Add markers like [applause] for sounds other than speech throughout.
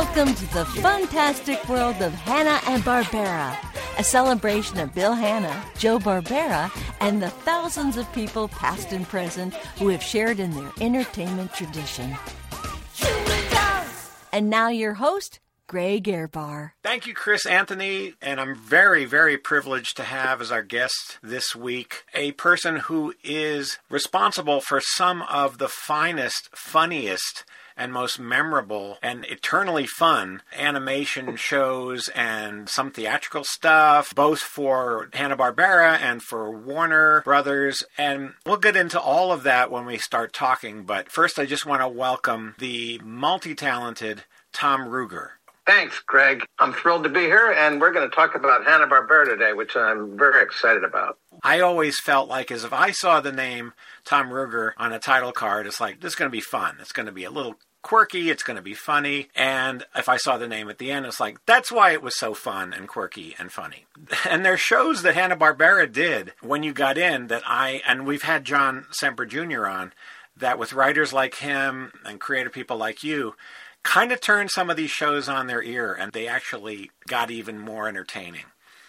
Welcome to the fantastic world of Hanna and Barbera, a celebration of Bill Hanna, Joe Barbera, and the thousands of people past and present who have shared in their entertainment tradition. And now your host, Greg Ehrbar. Thank you, Chris Anthony. And I'm very, very privileged to have as our guest this week a person who is responsible for some of the finest, funniest, and most memorable and eternally fun animation [laughs] shows and some theatrical stuff, both for Hanna-Barbera and for Warner Brothers. And we'll get into all of that when we start talking. But first, I just want to welcome the multi talented Tom Ruegger. Thanks, Greg. I'm thrilled to be here, and we're going to talk about Hanna-Barbera today, which I'm very excited about. I always felt like as if I saw the name Tom Ruegger on a title card, it's like this is going to be fun. It's going to be a little quirky. It's going to be funny. And if I saw the name at the end, it's like that's why it was so fun and quirky and funny. [laughs] And there's shows that Hanna Barbera did when you got in that I and we've had John Semper Jr. on that with writers like him and creative people like you kind of turned some of these shows on their ear and they actually got even more entertaining.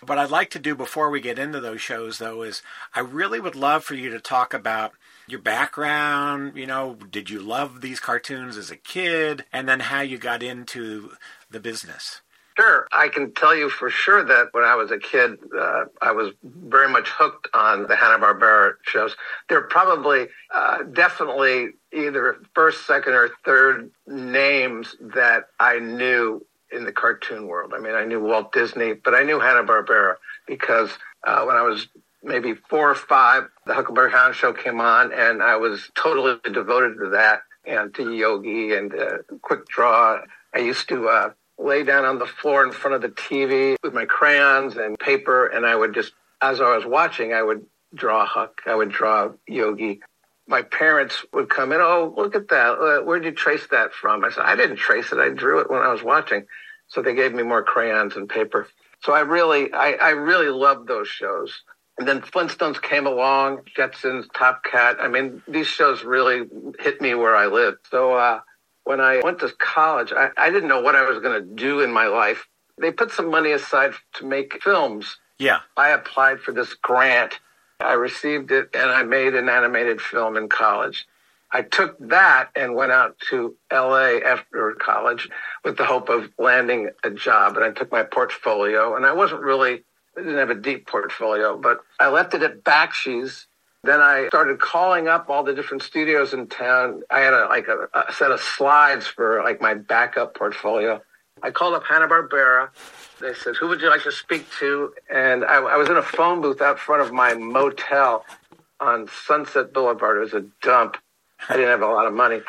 What I'd like to do before we get into those shows, though, is I really would love for you to talk about your background. You know, did you love these cartoons as a kid? And then how you got into the business. Sure, I can tell you for sure that when I was a kid, uh, I was very much hooked on the Hanna-Barbera shows. They're probably, uh, definitely either first, second, or third names that I knew in the cartoon world. I mean, I knew Walt Disney, but I knew Hanna-Barbera because uh, when I was maybe four or five, the Huckleberry Hound show came on, and I was totally devoted to that and to Yogi and uh, Quick Draw. I used to uh, lay down on the floor in front of the TV with my crayons and paper, and I would just, as I was watching, I would draw Huck, I would draw Yogi. My parents would come in, oh, look at that. Uh, where'd you trace that from? I said, I didn't trace it. I drew it when I was watching. So they gave me more crayons and paper. So I really, I, I really loved those shows. And then Flintstones came along, Jetsons, Top Cat. I mean, these shows really hit me where I lived. So uh, when I went to college, I, I didn't know what I was going to do in my life. They put some money aside to make films. Yeah. I applied for this grant. I received it and I made an animated film in college. I took that and went out to LA after college with the hope of landing a job. And I took my portfolio and I wasn't really, I didn't have a deep portfolio, but I left it at Bakshi's. Then I started calling up all the different studios in town. I had a, like a, a set of slides for like my backup portfolio. I called up Hanna-Barbera. They said, who would you like to speak to? And I, I was in a phone booth out front of my motel on Sunset Boulevard. It was a dump. I didn't have a lot of money.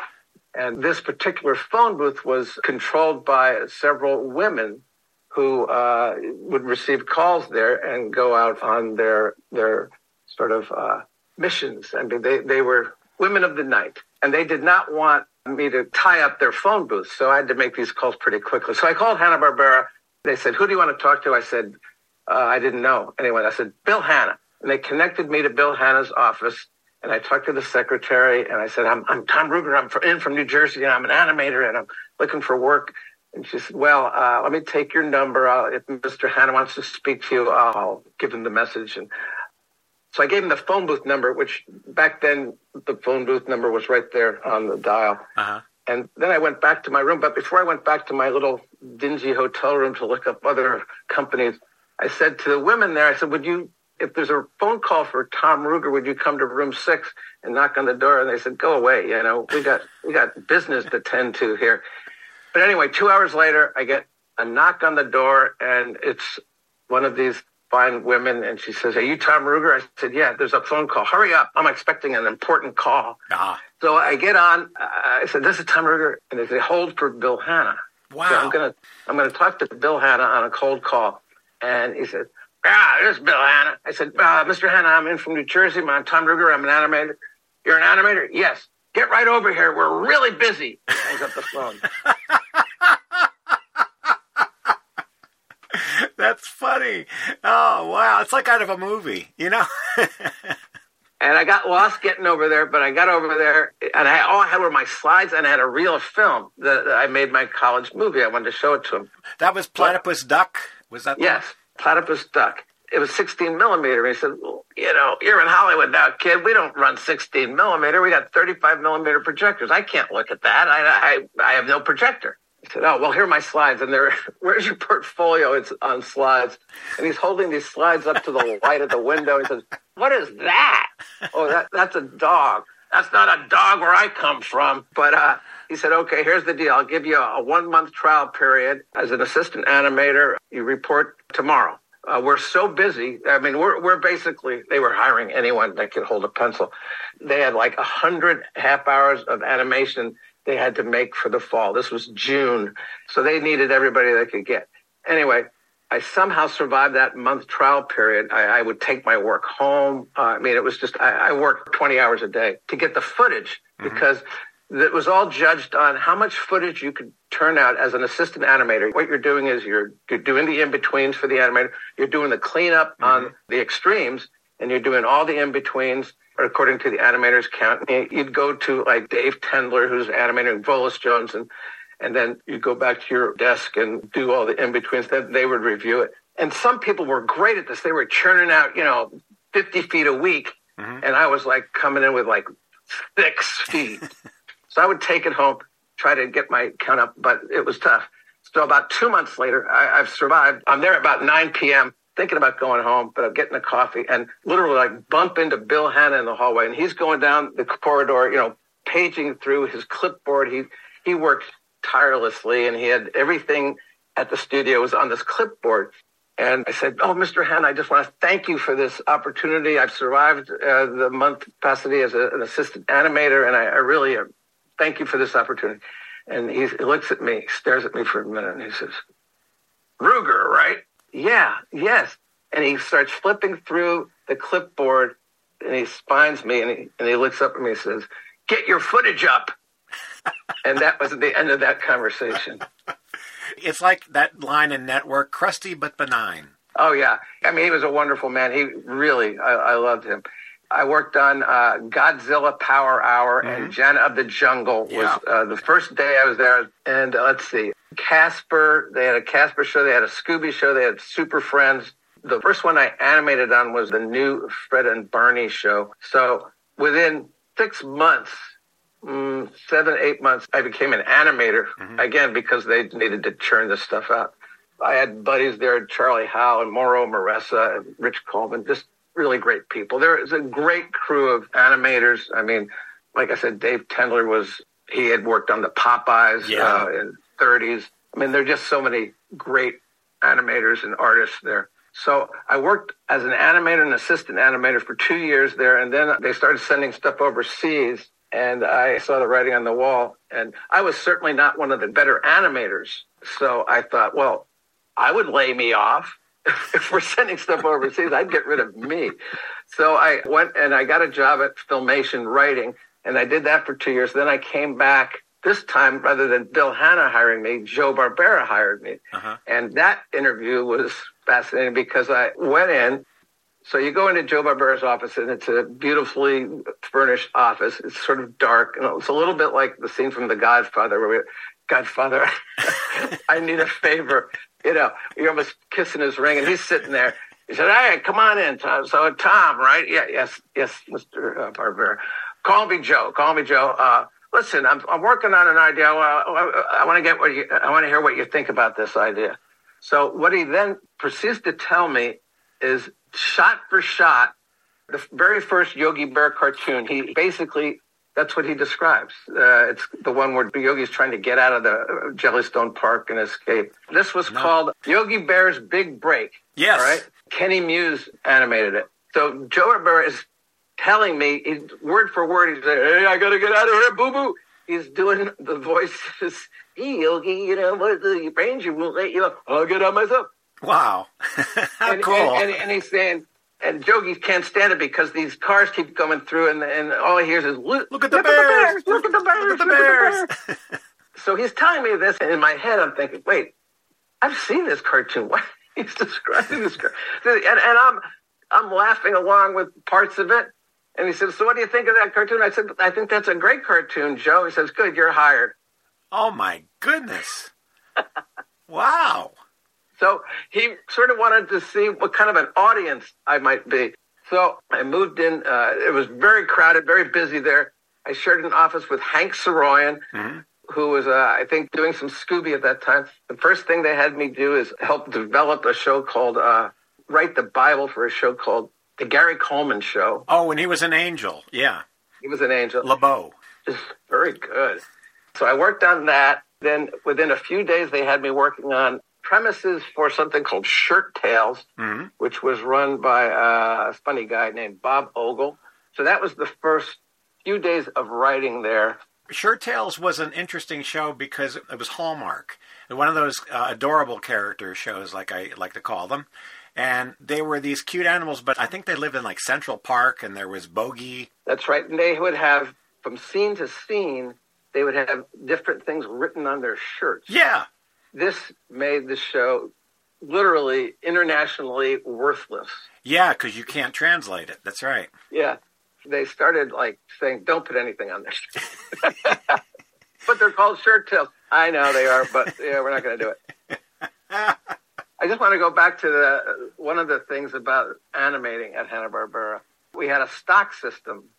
And this particular phone booth was controlled by several women who uh, would receive calls there and go out on their their sort of uh, missions. I mean, they, they were women of the night, and they did not want me to tie up their phone booth. So I had to make these calls pretty quickly. So I called Hanna-Barbera. They said, who do you want to talk to? I said, uh, I didn't know. Anyway, I said, Bill Hanna. And they connected me to Bill Hanna's office. And I talked to the secretary and I said, I'm, I'm Tom Ruegger. I'm in from New Jersey and I'm an animator and I'm looking for work. And she said, well, uh, let me take your number. I'll, if Mr. Hanna wants to speak to you, I'll give him the message. And so I gave him the phone booth number, which back then the phone booth number was right there on the dial. Uh-huh. And then I went back to my room. But before I went back to my little dingy hotel room to look up other companies, I said to the women there, I said, would you, if there's a phone call for Tom Ruegger, would you come to room six and knock on the door? And they said, go away. You know, we got, we got business to tend to here. But anyway, two hours later, I get a knock on the door and it's one of these fine women. And she says, are you Tom Ruegger?" I said, yeah, there's a phone call. Hurry up. I'm expecting an important call. Ah, So I get on. I said, "This is Tom Ruegger," and they say, "Hold for Bill Hanna." Wow. So I'm gonna I'm gonna talk to Bill Hanna on a cold call, and he said, "Ah, this is Bill Hanna." I said, uh, "Mr. Hanna, I'm in from New Jersey. I'm Tom Ruegger. I'm an animator. You're an animator? Yes. Get right over here. We're really busy." Hangs up the phone. [laughs] that's funny. Oh, wow. It's like out of a movie, you know? [laughs] And I got lost getting over there, but I got over there, and I all I had were my slides, and I had a reel of film that I made my college movie. I wanted to show it to him. that was Platypus Duck? Was that Yes, platypus duck. It was 16 millimeter. He said, well, you know, you're in Hollywood now, kid. We don't run 16 millimeter. We got 35 millimeter projectors. I can't look at that. I, I, I have no projector. He said, oh, well, here are my slides. And they're, [laughs] where's your portfolio? It's on slides. And he's holding these slides up to the [laughs] light of the window. He says, what is that? Oh, that, that's a dog. That's not a dog where I come from. But uh, he said, okay, here's the deal. I'll give you a, a one month trial period as an assistant animator. You report tomorrow. Uh, we're so busy. I mean, we're, we're basically, they were hiring anyone that could hold a pencil. They had like a hundred half hours of animation they had to make for the fall. This was June. So they needed everybody they could get. Anyway, I somehow survived that month trial period. I, I would take my work home. Uh, I mean, it was just, I, I worked 20 hours a day to get the footage because it was all judged on how much footage you could turn out as an assistant animator. What you're doing is you're, you're doing the in-betweens for the animator. You're doing the cleanup on the extremes and you're doing all the in-betweens according to the animator's count. Eh, you'd go to like Dave Tendlar, who's animating Volus Jones and and then you go back to your desk and do all the in-betweens. Then they would review it. And some people were great at this. They were churning out, you know, 50 feet a week. Mm-hmm. And I was like coming in with like six feet. [laughs] so I would take it home, try to get my count up, but it was tough. So about two months later, I, I've survived. I'm there about 9 p.m. thinking about going home, but I'm getting a coffee and literally like bump into Bill Hanna in the hallway. And he's going down the corridor, you know, paging through his clipboard. He, he worked tirelessly and he had everything at the studio was on this clipboard. And I said, Oh, Mr. Hanna, I just want to thank you for this opportunity. I've survived uh, the month capacity as a, an assistant animator, and I, I really uh, thank you for this opportunity. And he, looks at me, stares at me for a minute, and he says, Ruegger, right? Yeah, yes. And he starts flipping through the clipboard, and he spines me, and he, and he looks up at me and says, Get your footage up. [laughs] and that was the end of that conversation. [laughs] It's like that line in Network, crusty but benign. Oh yeah, I mean he was a wonderful man. He really, I, I loved him. I worked on uh, Godzilla Power Hour and Jana of the Jungle was Yeah. uh, the first day I was there. And uh, let's see, Casper. They had a Casper show. They had a Scooby show. They had Super Friends. The first one I animated on was the new Fred and Barney show. So within six months, mm, seven, eight months, I became an animator again because they needed to churn this stuff out. I had buddies there, Charlie Howe and Mauro Maressa and Rich Coleman, just really great people. There is a great crew of animators. I mean, like I said, Dave Tendlar was, he had worked on the Popeyes Yeah. uh, in 30s. I mean, there are just so many great animators and artists there. So I worked as an animator and assistant animator for two years there, and then they started sending stuff overseas, and I saw the writing on the wall. And I was certainly not one of the better animators, so I thought, well, I would lay me off. [laughs] if we're sending stuff overseas, I'd get rid of me. So I went and I got a job at Filmation writing, and I did that for two years. Then I came back. This time, rather than Bill Hanna hiring me, Joe Barbera hired me. Uh-huh. And that interview was fascinating because I went in. So you go into Joe Barbera's office, and it's a beautifully furnished office. It's sort of dark, and it's a little bit like the scene from The Godfather, where we, Godfather, [laughs] I need a favor. You know, you're almost kissing his ring, and he's sitting there. He said, "Hey, come on in, Tom." So Tom, right? Yeah, yes, yes, Mister uh, Barbera. Call me Joe. Call me Joe. Uh, listen, I'm I'm working on an idea. I, I, I want to get what you. I want to hear what you think about this idea. So what he then proceeds to tell me is shot for shot, the very first Yogi Bear cartoon. He basically that's what he describes. Uh, it's the one where Yogi's trying to get out of the uh, Jellystone Park and escape. This was No. called Yogi Bear's Big Break. Yes. All right. Kenny Muse animated it. So Joe Barbera is telling me, he's, word for word, he's like, hey, I got to get out of here, boo boo. He's doing [laughs] the voices. Hey, Yogi, you know, what the ranger won't let you up. I'll get out myself. Wow. [laughs] How and, cool. And, and, and he's saying, and Yogi can't stand it because these cars keep coming through, and, and all he hears is, look, Look at the bears! Look at the bears! Look at the bears! So he's telling me this, and in my head, I'm thinking, wait, I've seen this cartoon. [laughs] Why he's describing this cartoon? And, and I'm I'm laughing along with parts of it. And he said, "So what do you think of that cartoon?" I said, "I think that's a great cartoon, Joe." He says, "Good, you're hired." oh my goodness. [laughs] wow. So he sort of wanted to see what kind of an audience I might be. So I moved in. Uh, it was very crowded, very busy there. I shared an office with Hank Saroyan, who was, uh, I think, doing some Scooby at that time. The first thing they had me do is help develop a show called, uh, write the Bible for a show called The Gary Coleman Show. Oh, and he was an angel. Yeah. He was an angel. LeBeau. Very good. So I worked on that. Then within a few days, they had me working on premises for something called Shirt Tales, Mhm. which was run by uh, a funny guy named Bob Ogle. So that was the first few days of writing there. Shirt Tales was an interesting show because it was Hallmark, one of those uh, adorable character shows, like I like to call them. And they were these cute animals, but I think they lived in like Central Park, and there was Bogey. That's right. And they would have, from scene to scene, they would have different things written on their shirts. Yeah, This made the show literally internationally worthless. yeah, because you can't translate it. That's right. Yeah. They started like saying, don't put anything on there. [laughs] [laughs] but they're called shirt tails. I know they are, but yeah, we're not going to do it. [laughs] I just want to go back to the one of the things about animating at Hanna Barbera. We had a stock system.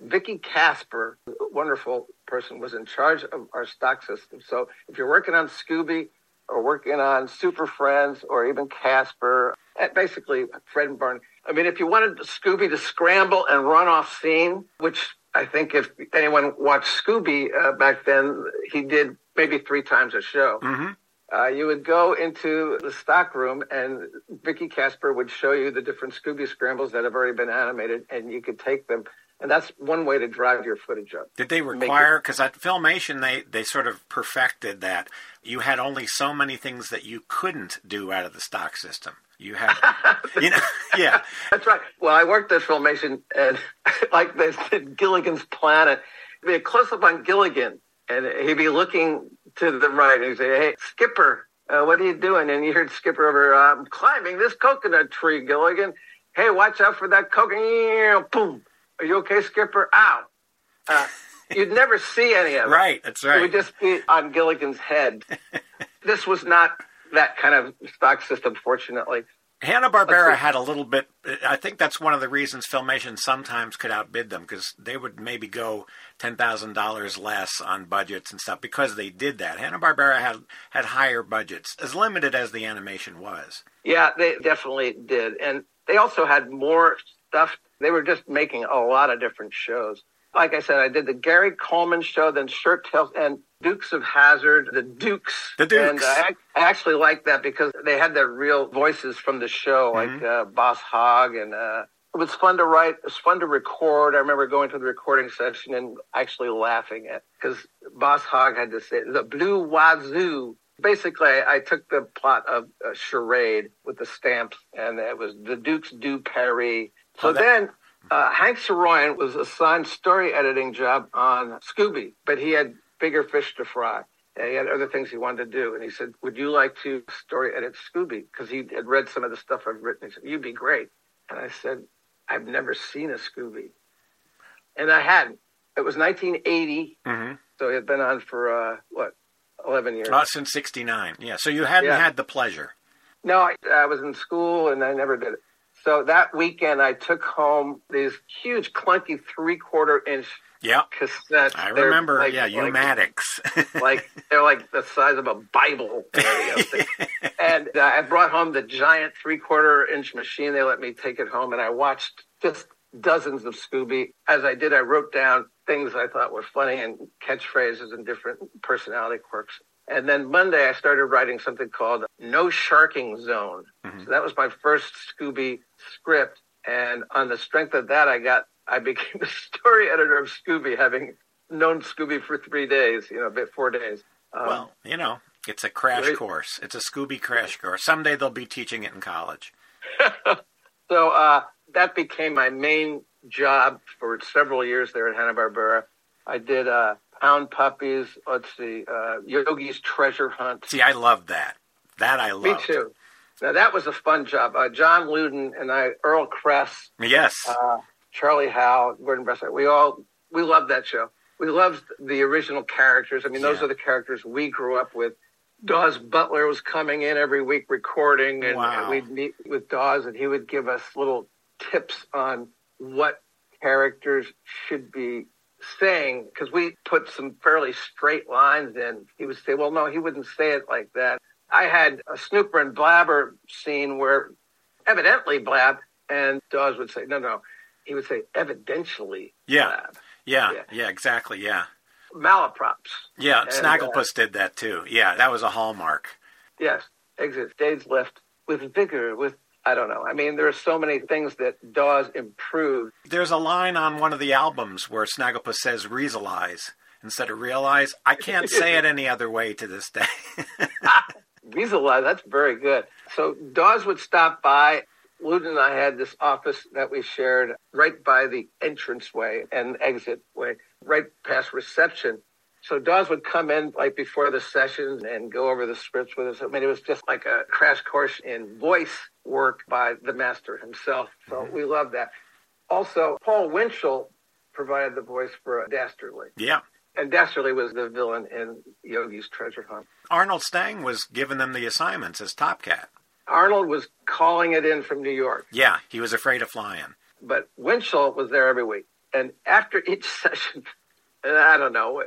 Vicky Casper, wonderful person, was in charge of our stock system. So if you're working on Scooby or working on Super Friends or even Casper, eh, basically Fred and Barney. I mean, if you wanted Scooby to scramble and run off scene, which I think if anyone watched Scooby uh, back then, he did maybe three times a show. hmm Uh, you would go into the stock room and Vicky Casper would show you the different Scooby scrambles that have already been animated and you could take them. And that's one way to drive your footage up. Did they require? Because at Filmation, they they sort of perfected that. You had only so many things that you couldn't do out of the stock system. You had, [laughs] you know, [laughs] yeah, That's right. Well, I worked at Filmation and [laughs] like they said, Gilligan's Planet. It'd be a close up on Gilligan and he'd be looking to the right and say, Hey, Skipper, uh, what are you doing? And you heard Skipper over, I'm climbing this coconut tree, Gilligan. Hey, watch out for that coconut. Boom. Are you okay, Skipper? Ow. Uh, [laughs] you'd never see any of it. right. That's right. It would just be on Gilligan's head. [laughs] this was not that kind of stock system, fortunately. Hanna Barbera had a little bit. I think that's one of the reasons Filmation sometimes could outbid them because they would maybe go ten thousand dollars less on budgets and stuff because they did that. Hanna Barbera had had higher budgets, as limited as the animation was. Yeah, they definitely did. And they also had more stuff. They were just making a lot of different shows. Like I said, I did the Gary Coleman show, then Shirt Tales and Dukes of Hazzard, the Dukes. The Dukes. And I, I actually liked that because they had their real voices from the show, like uh, Boss Hogg. And uh, it was fun to write. It was fun to record. I remember going to the recording session and actually laughing at because Boss Hogg had to say the Blue Wazoo. Basically, I took the plot of uh, Charade with the stamps, and it was the Dukes do Paris. So Oh, that- then uh, Hank Saroyan was assigned story editing job on Scooby, but he had bigger fish to fry. And he had other things he wanted to do. And he said, would you like to story edit Scooby? Because he had read some of the stuff I've written. He said, you'd be great. And I said, I've never seen a Scooby. And I hadn't. It was 1980. Mm-hmm. So it had been on for, uh, what, 11 years. Uh, since '69, yeah. So you hadn't Yeah. had the pleasure. No, I, I was in school and I never did it. So that weekend, I took home these huge, clunky three quarter inch Yeah, cassettes. I They're remember. like- yeah, like- U-matics. [laughs] like they're like the size of a Bible. area up there. and uh, I brought home the giant three quarter inch machine. They let me take it home, and I watched just dozens of Scooby. As I did, I wrote down things I thought were funny and catchphrases and different personality quirks. And then Monday, I started writing something called No Sharking Zone. So that was my first Scooby script. And on the strength of that, I got, I [laughs] became the story editor of Scooby, having known Scooby for three days, you know, about four days. Um, well, you know, it's a crash Great. course. It's a Scooby crash course. Someday they'll be teaching it in college. [laughs] So uh, that became my main job for several years there at Hanna Barbera. I did uh, Pound Puppies. Let's see, uh, Yogi's Treasure Hunt. See, I loved that. That I loved. Me too. Now that was a fun job. Uh, John Ludin and I, Earl Kress, Yes. uh, Charlie Howe, Gordon Bressack. We all we loved that show. We loved the original characters. I mean, those Yeah. are the characters we grew up with. Daws Butler was coming in every week recording, and Wow. we'd meet with Daws, and he would give us little tips on what characters should be saying because we put some fairly straight lines in. He would say, "Well, no, he wouldn't say it like that." I had a Snooper and Blabber scene where evidently Blab, and Daws would say, "No, no." He would say, "Evidentially Yeah. Blab." yeah, yeah. yeah. Exactly. Yeah. Malaprops. Yeah. And, Snagglepuss uh, did that too. Yeah. That was a hallmark. Yes, exit stage left with vigor. With I don't know. I mean, there are so many things that Daws improved. There's a line on one of the albums where Snagglepuss says "realize" instead of "realize." I can't say it any other way to this day. [laughs] Ah, Visualize, that's very good. So Daws would stop by. Ludin and I had this office that we shared right by the entranceway and exit way, right past reception. So Daws would come in like before the sessions and go over the scripts with us. I mean, it was just like a crash course in voice work by the master himself. So mm-hmm. we love that. Also, Paul Winchell provided the voice for Dastardly. yeah. And Dastardly was the villain in Yogi's Treasure Hunt. Arnold Stang was giving them the assignments as Top Cat. Arnold was calling it in from New York, Yeah, he was afraid of flying. but Winchell was there every week. And after each [laughs] session, and I don't know,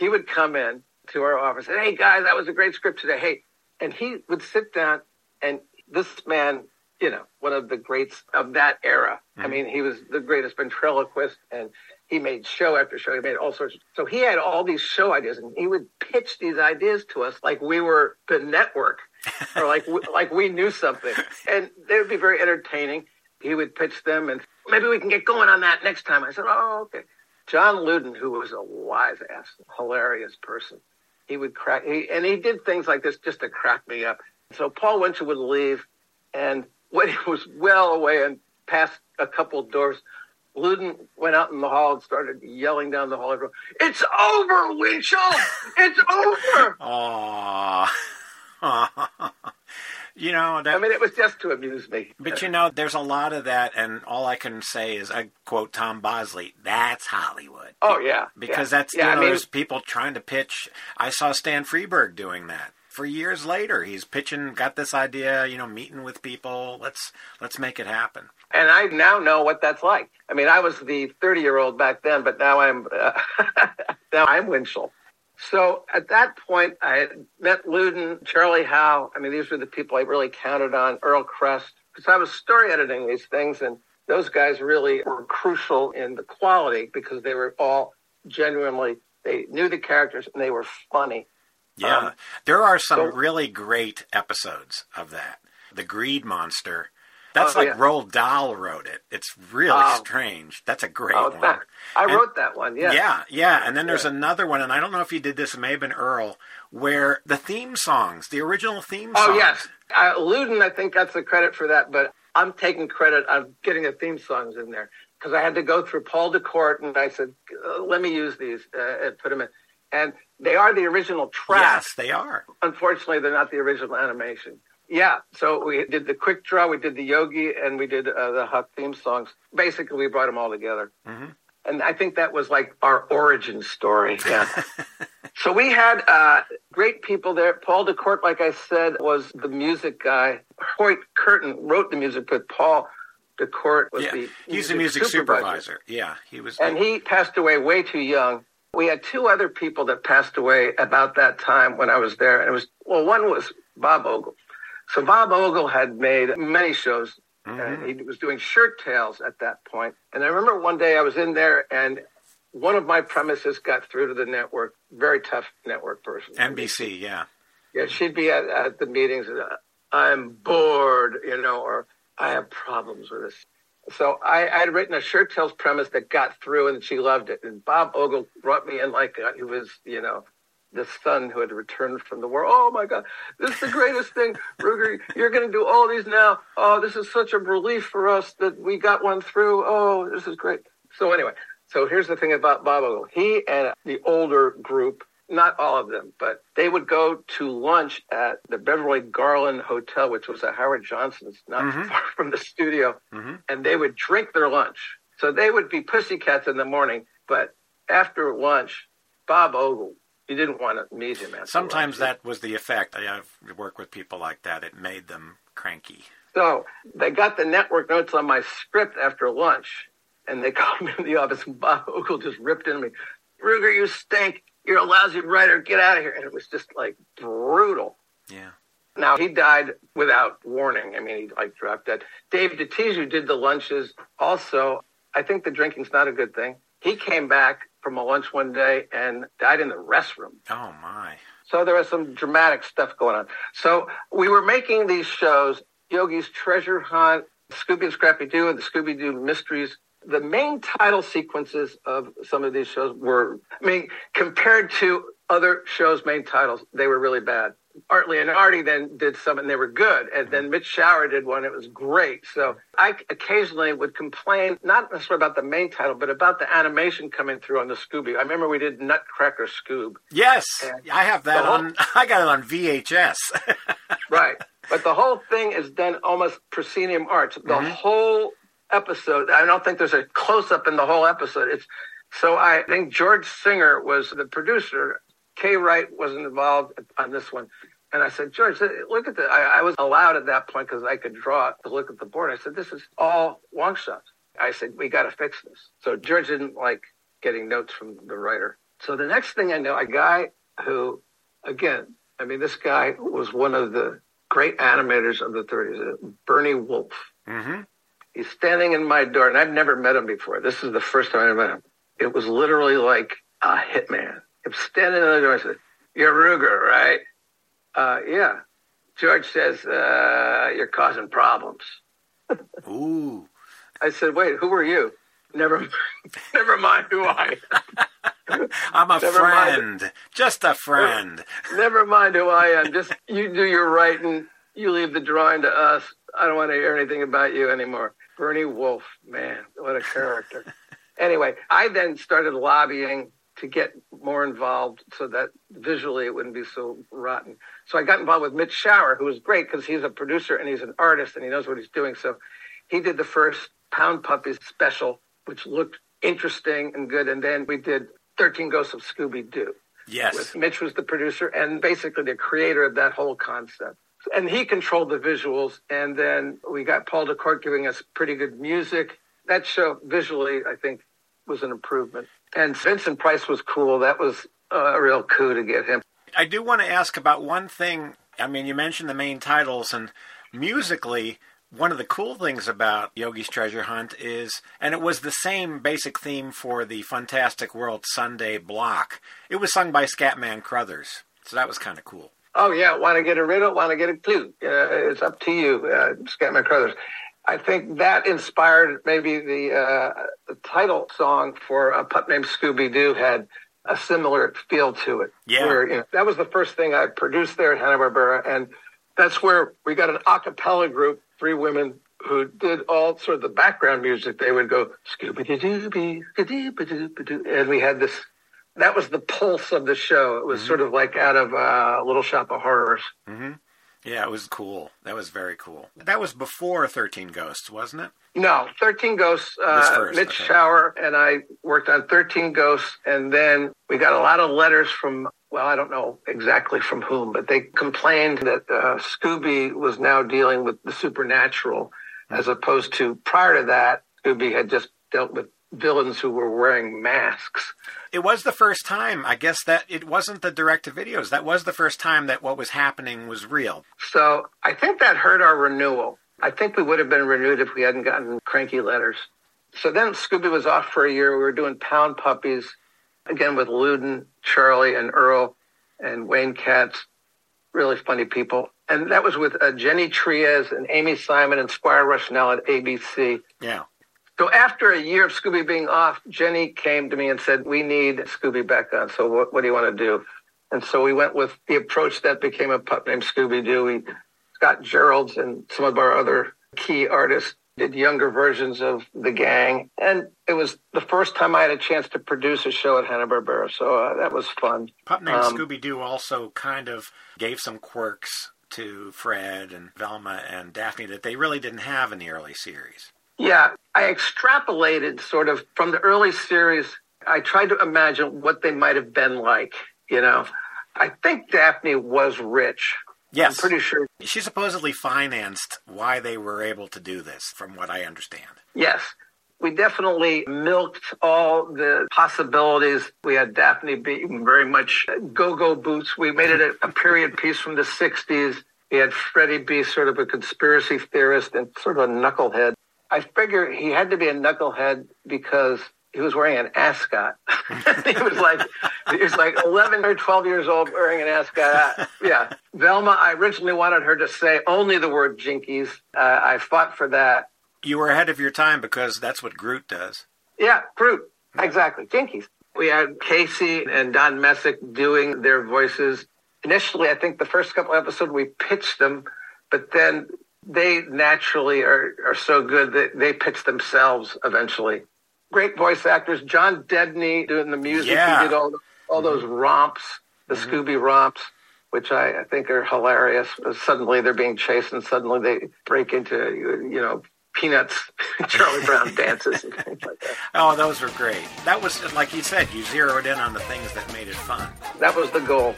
he would come in to our office and, hey, guys, that was a great script today. Hey, and he would sit down, and this man, you know, one of the greats of that era. I mm-hmm. mean, he was the greatest ventriloquist, and he made show after show. He made all sorts. Of, so he had all these show ideas, and he would pitch these ideas to us like we were the network, [laughs] or like we, like we knew something, and they would be very entertaining. He would pitch them, and maybe we can get going on that next time. I said, oh, okay. John Ludin, who was a wise ass, hilarious person, he would crack, he, and he did things like this just to crack me up. So Paul Winchell would leave, and when he was well away and past a couple doors, Ludin went out in the hall and started yelling down the hall. It's over, Winchell! It's over! [laughs] Aww. [laughs] you know, that, I mean, it was just to amuse me. but you know, there's a lot of that, and all I can say is I quote Tom Bosley, that's Hollywood. Oh, yeah. Because yeah. that's, yeah, you know, I mean, there's people trying to pitch. I saw Stan Freberg doing that. For years later, he's pitching, got this idea, you know, meeting with people. Let's let's make it happen. and I now know what that's like. I mean, I was the 30 year old back then, but now I'm uh, [laughs] now I'm Winchell. So at that point, I met Ludin, Charlie Howe. I mean, these were the people I really counted on. Earl Kress, because I was story editing these things, and those guys really were crucial in the quality because they were all genuinely they knew the characters and they were funny. Yeah, Um, there are some so- really great episodes of that. The Greed Monster. That's Oh, like yeah. Roald Dahl wrote it. It's really Oh. strange. That's a great Oh, one. that, I And- wrote that one. Yeah. Yeah, yeah. And then there's Yeah. another one, and I don't know if you did this, it may have been Earl, where the theme songs, the original theme songs. Oh yes, uh, Ludin, I think got the credit for that, but I'm taking credit on getting the theme songs in there because I had to go through Paul DeKorte and I said, uh, "Let me use these uh, and put them in," and they are the original tracks. Yes, they are. Unfortunately, they're not the original animation. Yeah, so we did the quick draw, we did the Yogi, and we did uh, the Huck theme songs. Basically, we brought them all together. And I think that was like our origin story. Yeah. [laughs] so we had uh, great people there. Paul DeKorte, like I said, was the music guy. Hoyt Curtin wrote the music, but Paul DeKorte was Yeah, the he's the music supervisor. Yeah, he was. and he passed away way too young. We had two other people that passed away about that time when I was there. And it was, well, one was Bob Ogle. So Bob Ogle had made many shows. And he was doing Shirt Tales at that point. And I remember one day I was in there and one of my premises got through to the network, very tough network person. NBC, yeah. Yeah, she'd be at, at the meetings and uh, I'm bored, you know, or I have problems with this. So I, I had written a Shirt Tales premise that got through and she loved it. And Bob Ogle brought me in like uh, he was, you know, the son who had returned from the war. Oh my God, this is the greatest thing. Ruegger, you're going to do all these now. Oh, this is such a relief for us that we got one through. Oh, this is great. So anyway, so here's the thing about Bob Ogle. He and the older group, not all of them, but they would go to lunch at the Beverly Garland Hotel, which was at Howard Johnson's, not mm-hmm. far from the studio, mm-hmm. and they would drink their lunch. So they would be pussycats in the morning, but after lunch, Bob Ogle, you didn't want to meet him. Sometimes that was the effect. I have worked with people like that. It made them cranky. So they got the network notes on my script after lunch, and they [laughs] called me in the office, and Bob Ogle just ripped into me. Ruegger, you stink. You're a lousy writer. Get out of here. And it was just like brutal. Yeah. Now he died without warning. I mean, he like dropped dead. Dave DeTizu did the lunches. Also, I think the drinking's not a good thing. He came back from a lunch one day and died in the restroom. Oh my. So there was some dramatic stuff going on. So we were making these shows, Yogi's Treasure Hunt, Scooby and Scrappy Doo, and the Scooby Doo Mysteries. The main title sequences of some of these shows were, I mean, compared to other shows' main titles, they were really bad. Art Leonardi then did some and they were good. And then mm-hmm. Mitch Schauer did one. It was great. So I occasionally would complain, not necessarily about the main title, but about the animation coming through on the Scooby. I remember we did Nutcracker Scoob. Yes, And I have that whole- on. [laughs] I got it on VHS. [laughs] Right. But the whole thing is done almost proscenium arts. The mm-hmm. whole episode, I don't think there's a close up in the whole episode. It's so I think George Singer was the producer. Kay Wright wasn't involved on this one. And I said, George, look at the. I, I was allowed at that point because I could draw to look at the board. I said, this is all long shots. I said, we got to fix this. So George didn't like getting notes from the writer. So the next thing I know, a guy who, again, I mean, this guy was one of the great animators of the 30s, uh, Bernie Wolf. hmm He's standing in my door, and I've never met him before. This is the first time I met him. It was literally like a hitman. I'm standing in the door. I said, "You're Ruegger, right?" Uh, yeah. George says, uh, "You're causing problems." [laughs] Ooh. I said, "Wait, who are you?" Never, [laughs] never mind who I. am. [laughs] I'm a Never mind. friend. Just a friend. Never mind who I am. Just you do your writing. You leave the drawing to us. I don't want to hear anything about you anymore. Bernie Wolf, man, what a character. anyway, I then started lobbying to get more involved so that visually it wouldn't be so rotten. So I got involved with Mitch Schauer, who was great because he's a producer and he's an artist and he knows what he's doing. So he did the first Pound Puppies special, which looked interesting and good. And then we did 13 Ghosts of Scooby Doo Yes. with Mitch was the producer and basically the creator of that whole concept. And he controlled the visuals. And then we got Paul DeKorte giving us pretty good music. That show visually, I think, was an improvement. And Vincent Price was cool. That was a real coup to get him. I do want to ask about one thing. I mean, you mentioned the main titles, and musically, one of the cool things about Yogi's Treasure Hunt is, and it was the same basic theme for the Fantastic World Sunday block. It was sung by Scatman Crothers, so that was kind of cool. Oh, yeah. Want to get a riddle? Want to get a clue? Uh, it's up to you, uh, Scatman Crothers. I think that inspired maybe the, uh, the title song for a pup named Scooby Doo had a similar feel to it. Yeah. Where, you know, that was the first thing I produced there at Hanna Barbera, and that's where we got an a cappella group, three women who did all sort of the background music. They would go Scooby Dooby, Scooby Doo, and we had this. That was the pulse of the show. It was sort of like out of uh, Little Shop of Horrors. Yeah, it was cool. That was very cool. That was before 13 Ghosts, wasn't it? No, 13 Ghosts. Uh, first, Mitch okay. Schauer and I worked on 13 Ghosts, and then we got a lot of letters from, well, I don't know exactly from whom, but they complained that uh, Scooby was now dealing with the supernatural, Hmm. as opposed to prior to that, Scooby had just dealt with villains who were wearing masks. It was the first time, I guess, that it wasn't the direct to videos. That was the first time that what was happening was real. So I think that hurt our renewal. I think we would have been renewed if we hadn't gotten cranky letters. So then Scooby was off for a year. We were doing Pound Puppies, again with Ludin, Charlie, and Earl, and Wayne Katz. Really funny people. And that was with uh, Jenny Trias and Amy Simon and Squire Rushnell at ABC. Yeah. So after a year of Scooby being off, Jenny came to me and said, "We need Scooby back on. So what, what do you want to do?" And so we went with the approach that became a pup named Scooby Doo. We Scott Jeralds and some of our other key artists did younger versions of the gang, and it was the first time I had a chance to produce a show at Hanna Barbera. So uh, that was fun. Pup named Um, Scooby Doo also kind of gave some quirks to Fred and Velma and Daphne that they really didn't have in the early series. Yeah, I extrapolated sort of from the early series. I tried to imagine what they might have been like. You know, I think Daphne was rich. Yes. I'm pretty sure. She supposedly financed why they were able to do this, from what I understand. Yes. We definitely milked all the possibilities. We had Daphne being very much go go boots. We made it a, a period piece from the 60s. We had Freddie be sort of a conspiracy theorist and sort of a knucklehead. I figure he had to be a knucklehead because he was wearing an ascot. [laughs] he was like, he was like 11 or 12 years old wearing an ascot. Yeah. Velma, I originally wanted her to say only the word jinkies. Uh, I fought for that. You were ahead of your time because that's what Groot does. Yeah, Groot. Exactly. Jinkies. We had Casey and Don Messick doing their voices. Initially, I think the first couple episodes we pitched them, but then they naturally are, are so good that they pitch themselves eventually. Great voice actors. John Debney doing the music. Yeah. He did all, all those mm-hmm. romps, the mm-hmm. Scooby romps, which I, I think are hilarious. Uh, suddenly they're being chased and suddenly they break into, you know, Peanuts, [laughs] Charlie Brown [laughs] dances and things like that. Oh, those were great. That was, like you said, you zeroed in on the things that made it fun. That was the goal.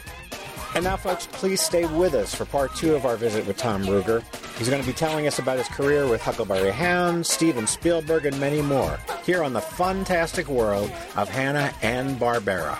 And now, folks, please stay with us for part two of our visit with Tom Ruegger. He's going to be telling us about his career with Huckleberry Hound, Steven Spielberg, and many more here on the fantastic world of Hanna and Barbera.